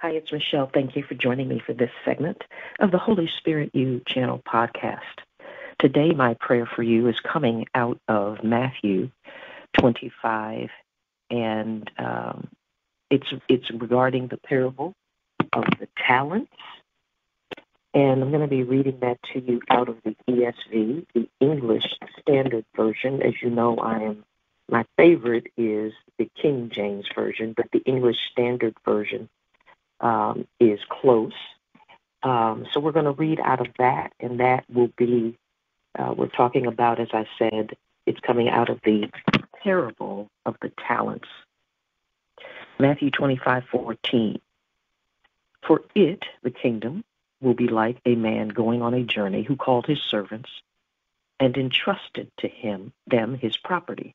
Hi, it's Michelle. Thank you for joining me for this segment of the Holy Spirit You channel podcast. Today, my prayer for you is coming out of Matthew 25, and um, it's it's regarding the parable of the talents. And I'm going to be reading that to you out of the ESV, the English Standard Version. As you know, I am my favorite is the King James Version, but the English Standard Version um, is close. Um, so we're going to read out of that, and that will be, uh, we're talking about, as I said, it's coming out of the parable of the talents. Matthew 25, 14. For it, the kingdom, will be like a man going on a journey who called his servants and entrusted to him them his property.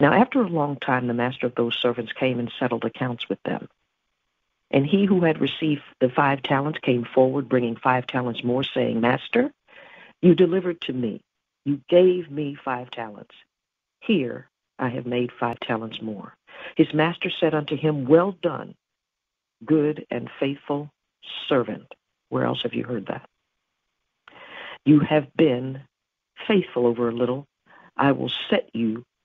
Now, after a long time, the master of those servants came and settled accounts with them. And he who had received the five talents came forward, bringing five talents more, saying, Master, you delivered to me. You gave me five talents. Here I have made five talents more. His master said unto him, Well done, good and faithful servant. Where else have you heard that? You have been faithful over a little. I will set you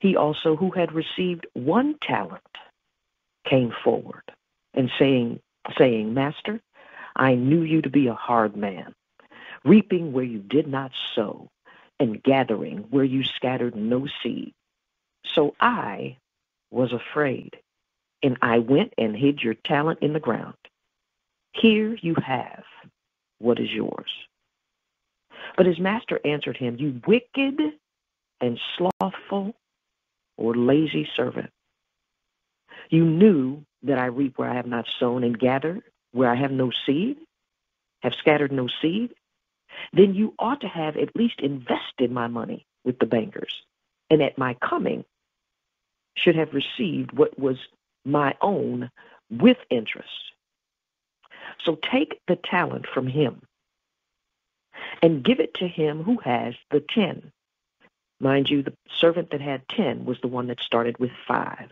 He also, who had received one talent, came forward and saying, saying, Master, I knew you to be a hard man, reaping where you did not sow, and gathering where you scattered no seed. So I was afraid, and I went and hid your talent in the ground. Here you have what is yours. But his master answered him, You wicked and slothful or lazy servant. You knew that I reap where I have not sown and gather where I have no seed, have scattered no seed. Then you ought to have at least invested my money with the bankers, and at my coming should have received what was my own with interest. So take the talent from him and give it to him who has the ten. Mind you, the servant that had ten was the one that started with five.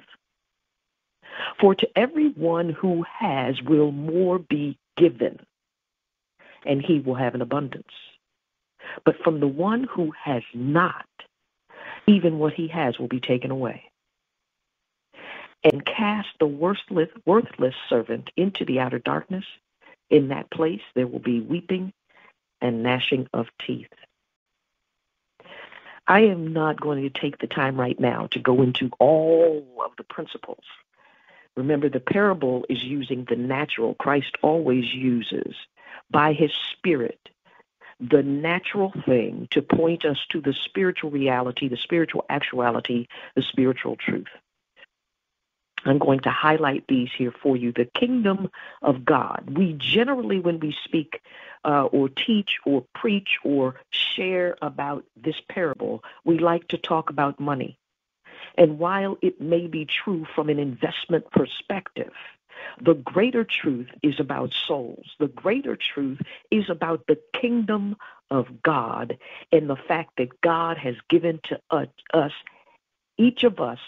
For to everyone who has will more be given, and he will have an abundance. But from the one who has not, even what he has will be taken away. And cast the worthless, worthless servant into the outer darkness. In that place there will be weeping and gnashing of teeth. I am not going to take the time right now to go into all of the principles. Remember, the parable is using the natural. Christ always uses, by his Spirit, the natural thing to point us to the spiritual reality, the spiritual actuality, the spiritual truth. I'm going to highlight these here for you. The kingdom of God. We generally, when we speak uh, or teach or preach or share about this parable, we like to talk about money. And while it may be true from an investment perspective, the greater truth is about souls. The greater truth is about the kingdom of God and the fact that God has given to us, each of us,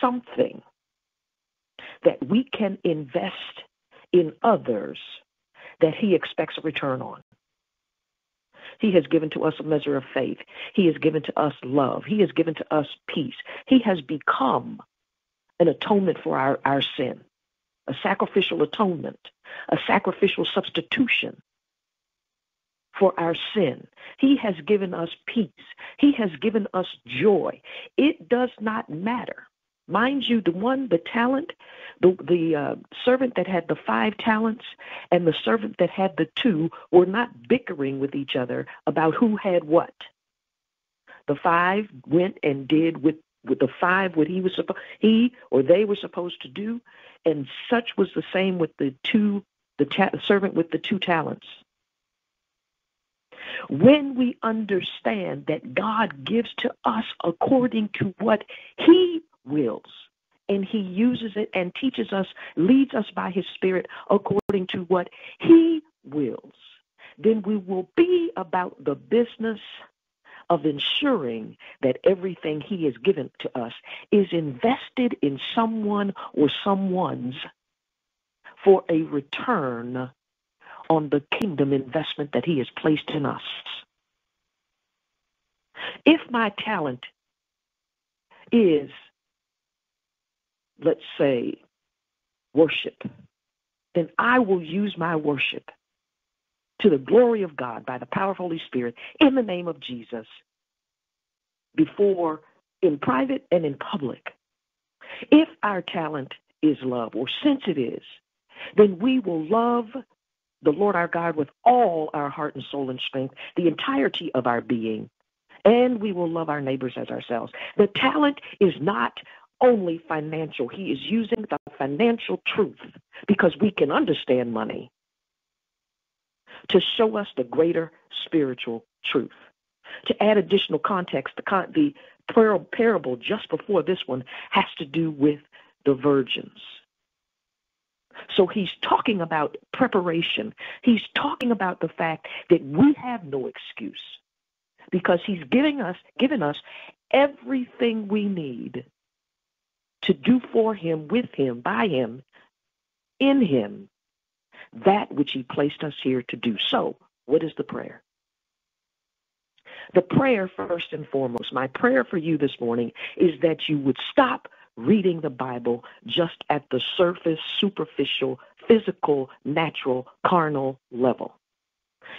something that we can invest in others that He expects a return on. He has given to us a measure of faith. He has given to us love. He has given to us peace. He has become an atonement for our, our sin, a sacrificial atonement, a sacrificial substitution. for our sin. He has given us peace. He has given us joy. It does not matter. Mind you, the one, the talent, the the uh, servant that had the five talents and the servant that had the two were not bickering with each other about who had what. The five went and did with with the five what he was supposed he or they were supposed to do, and such was the same with the two the ta- servant with the two talents. When we understand that God gives to us according to what He wills, and He uses it and teaches us, leads us by His Spirit according to what He wills, then we will be about the business of ensuring that everything He has given to us is invested in someone or someone's for a return on the kingdom investment that He has placed in us. If my talent is, let's say, worship, then I will use my worship to the glory of God by the power of Holy Spirit in the name of Jesus before in private and in public. If our talent is love, or since it is, then we will love the Lord our God with all our heart and soul and strength, the entirety of our being, and we will love our neighbors as ourselves. The talent is not only financial, He is using the financial truth because we can understand money to show us the greater spiritual truth. To add additional context, the, con- the parable just before this one has to do with the virgins. So he's talking about preparation. He's talking about the fact that we have no excuse because he's giving us given us everything we need to do for him, with him, by him, in him, that which he placed us here to do. So, what is the prayer? The prayer, first and foremost, my prayer for you this morning is that you would stop reading the Bible just at the surface, superficial, physical, natural, carnal level.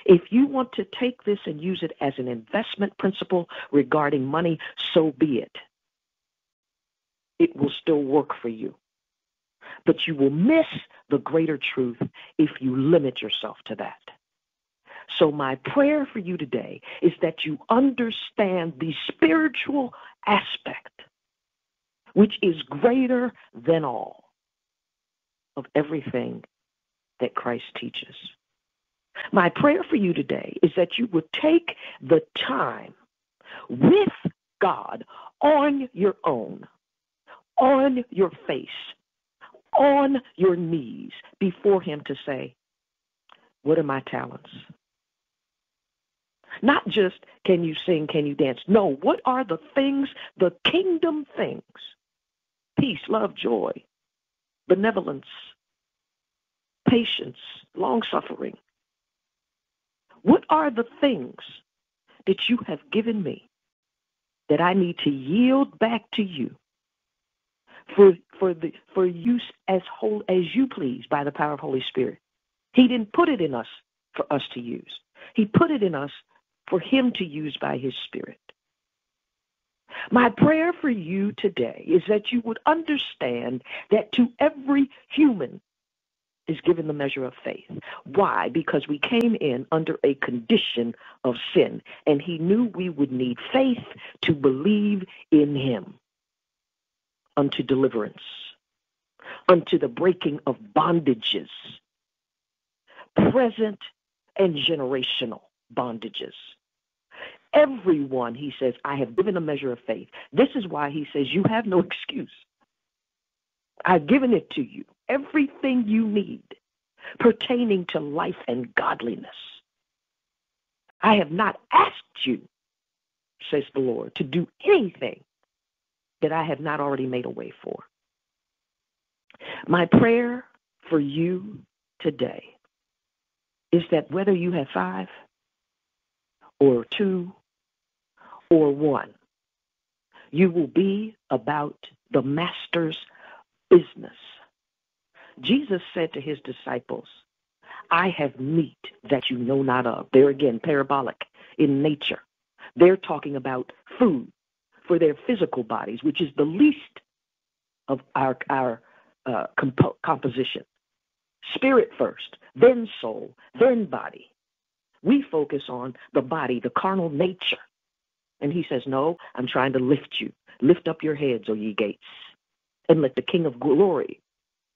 If you want to take this and use it as an investment principle regarding money, so be it. It will still work for you. But you will miss the greater truth if you limit yourself to that. So, my prayer for you today is that you understand the spiritual aspect which is greater than all of everything that Christ teaches. My prayer for you today is that you would take the time with God on your own, on your face, on your knees before Him to say, What are my talents? Not just can you sing, can you dance? No, what are the things, the kingdom things peace, love, joy, benevolence, patience, long suffering. What are the things that you have given me that I need to yield back to you for for the for use as whole as you please by the power of Holy Spirit? He didn't put it in us for us to use. He put it in us for him to use by his spirit. My prayer for you today is that you would understand that to every human is given the measure of faith. Why? Because we came in under a condition of sin, and he knew we would need faith to believe in him unto deliverance, unto the breaking of bondages, present and generational bondages everyone, he says, I have given a measure of faith. This is why he says, You have no excuse. I've given it to you, everything you need pertaining to life and godliness. I have not asked you, says the Lord, to do anything that I have not already made a way for. My prayer for you today is that whether you have five or two or one. You will be about the master's business. Jesus said to his disciples, I have meat that you know not of. There again, parabolic in nature. They're talking about food for their physical bodies, which is the least of our, our uh, compo- composition. Spirit first, then soul, then body. We focus on the body, the carnal nature. And he says, No, I'm trying to lift you. Lift up your heads, O ye gates, and let the King of glory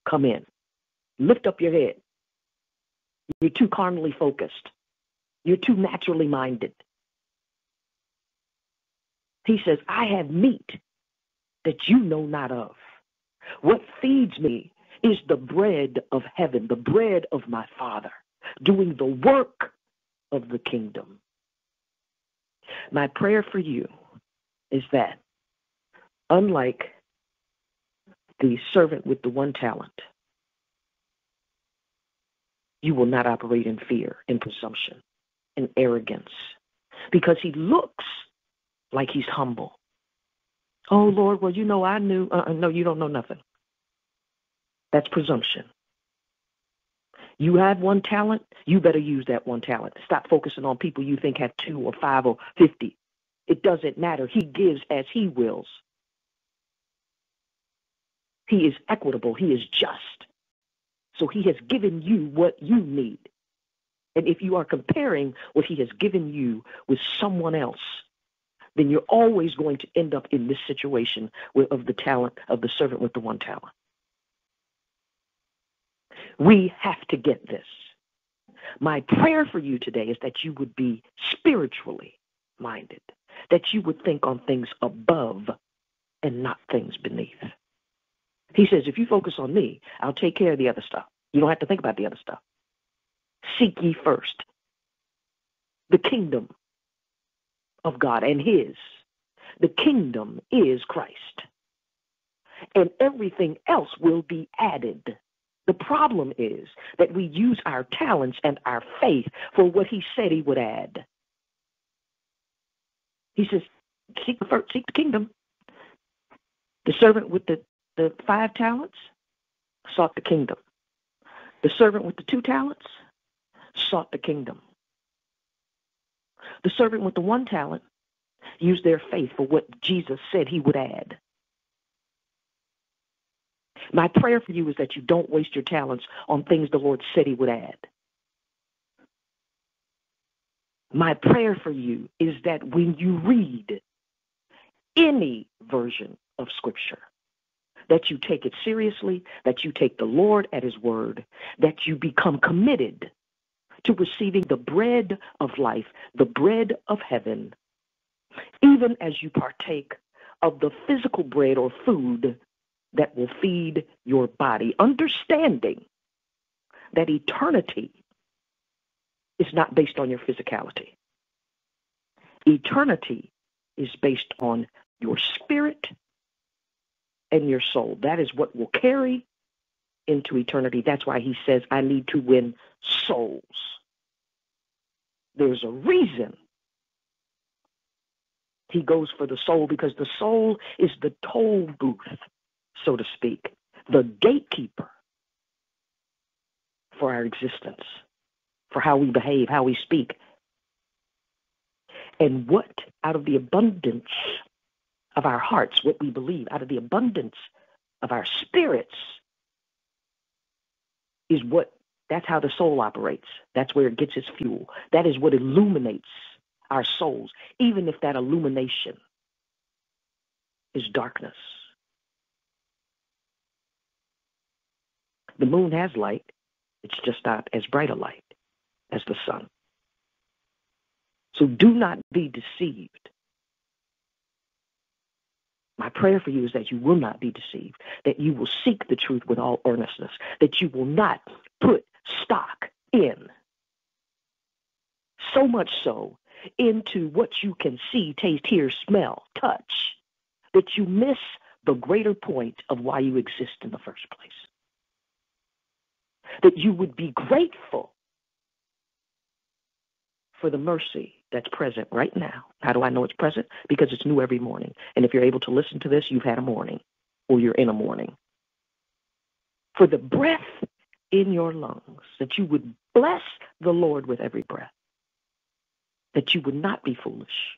come in. Lift up your head. You're too carnally focused. You're too naturally minded. He says, I have meat that you know not of. What feeds me is the bread of heaven, the bread of my Father, doing the work of the kingdom. My prayer for you is that, unlike the servant with the one talent, you will not operate in fear, in presumption, in arrogance, because he looks like he's humble. Oh, Lord, well, you know, I knew. Uh, no, you don't know nothing. That's presumption. You have one talent, you better use that one talent. Stop focusing on people you think have two or five or 50. It doesn't matter. He gives as he wills. He is equitable, he is just. So he has given you what you need. And if you are comparing what he has given you with someone else, then you're always going to end up in this situation of the talent of the servant with the one talent. We have to get this. My prayer for you today is that you would be spiritually minded, that you would think on things above and not things beneath. He says, if you focus on me, I'll take care of the other stuff. You don't have to think about the other stuff. Seek ye first the kingdom of God and His. The kingdom is Christ. And everything else will be added. The problem is that we use our talents and our faith for what He said He would add. He says, seek, the, first, seek the kingdom. The servant with the, the five talents sought the kingdom. The servant with the two talents sought the kingdom. The servant with the one talent used their faith for what Jesus said he would add. My prayer for you is that you don't waste your talents on things the Lord said he would add. My prayer for you is that when you read any version of Scripture, that you take it seriously, that you take the Lord at His word, that you become committed to receiving the bread of life, the bread of heaven, even as you partake of the physical bread or food that will feed your body, understanding that eternity is not based on your physicality. Eternity is based on your spirit and your soul. That is what will carry into eternity. That's why he says, I need to win souls. There's a reason he goes for the soul because the soul is the toll booth, so to speak, the gatekeeper for our existence, for how we behave, how we speak. And what out of the abundance of our hearts, what we believe, out of the abundance of our spirits, is what that's how the soul operates. That's where it gets its fuel. That is what illuminates our souls, even if that illumination is darkness. The moon has light, it's just not as bright a light as the sun. So do not be deceived. My prayer for you is that you will not be deceived, that you will seek the truth with all earnestness, that you will not put stock in so much so into what you can see, taste, hear, smell, touch, that you miss the greater point of why you exist in the first place. That you would be grateful for the mercy that's present right now. How do I know it's present? Because it's new every morning. And if you're able to listen to this, you've had a morning or you're in a morning. For the breath in your lungs, that you would bless the Lord with every breath, that you would not be foolish,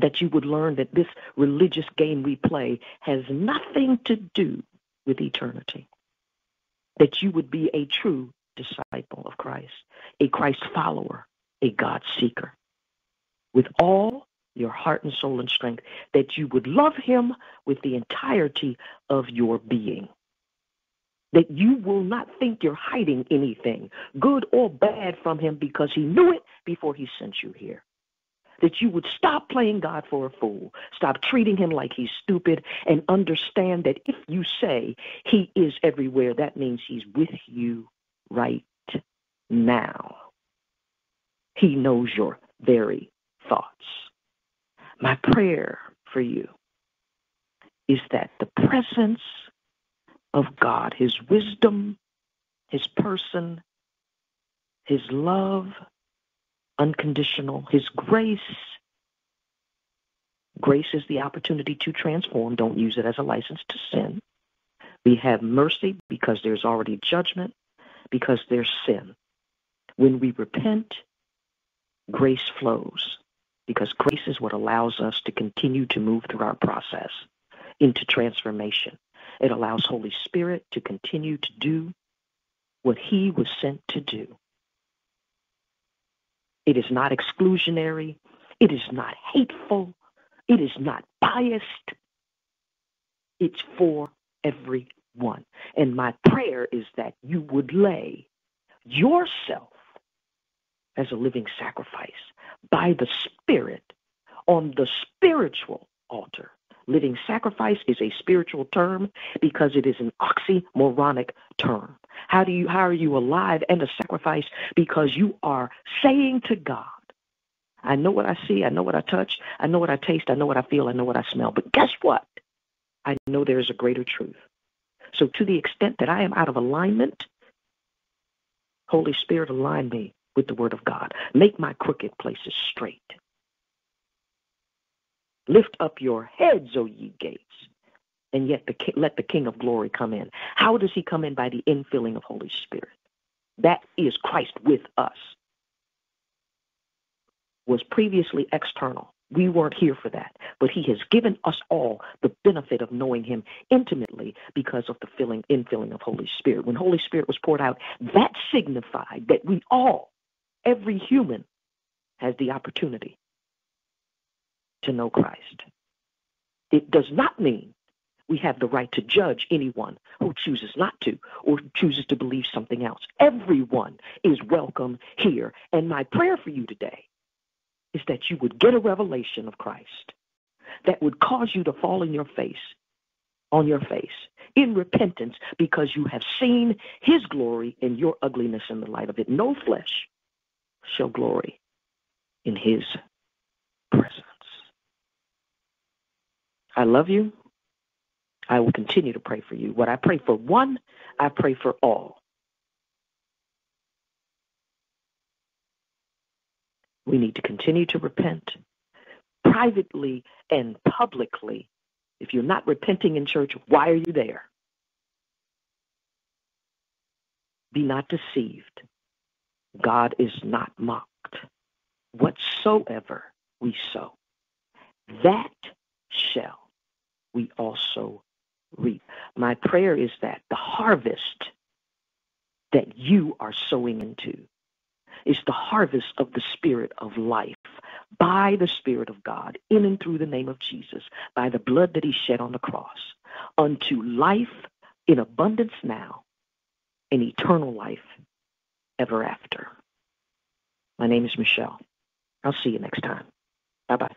that you would learn that this religious game we play has nothing to do with eternity, that you would be a true disciple of Christ, a Christ follower, a God seeker, with all your heart and soul and strength, that you would love Him with the entirety of your being. That you will not think you're hiding anything, good or bad, from Him because He knew it before He sent you here that you would stop playing God for a fool, stop treating him like he's stupid, and understand that if you say he is everywhere, that means he's with you right now. He knows your very thoughts. My prayer for you is that the presence of God, his wisdom, his person, his love, unconditional, His grace. Grace is the opportunity to transform. Don't use it as a license to sin. We have mercy because there's already judgment, because there's sin. When we repent, grace flows because grace is what allows us to continue to move through our process into transformation. It allows Holy Spirit to continue to do what he was sent to do. It is not exclusionary. It is not hateful. It is not biased. It's for everyone. And my prayer is that you would lay yourself as a living sacrifice by the Spirit on the spiritual altar. Living sacrifice is a spiritual term because it is an oxymoronic term. How do you how are you alive and a sacrifice? Because you are saying to God, I know what I see, I know what I touch, I know what I taste, I know what I feel, I know what I smell. But guess what? I know there is a greater truth. So to the extent that I am out of alignment, Holy Spirit, align me with the word of God. Make my crooked places straight. Lift up your heads, O ye gates, and yet the, let the King of glory come in. How does he come in? By the infilling of Holy Spirit. That is Christ with us. Was previously external. We weren't here for that. But he has given us all the benefit of knowing him intimately because of the filling, infilling of Holy Spirit. When Holy Spirit was poured out, that signified that we all, every human, has the opportunity to know Christ. It does not mean we have the right to judge anyone who chooses not to or chooses to believe something else. Everyone is welcome here. And my prayer for you today is that you would get a revelation of Christ that would cause you to fall in your face, on your face, in repentance because you have seen his glory in your ugliness in the light of it. No flesh shall glory in his presence. I love you. I will continue to pray for you. What I pray for one, I pray for all. We need to continue to repent privately and publicly. If you're not repenting in church, why are you there? Be not deceived. God is not mocked. Whatsoever we sow, that shall we also reap. My prayer is that the harvest that you are sowing into is the harvest of the Spirit of life by the Spirit of God, in and through the name of Jesus, by the blood that He shed on the cross, unto life in abundance now and eternal life ever after. My name is Michelle. I'll see you next time. Bye bye.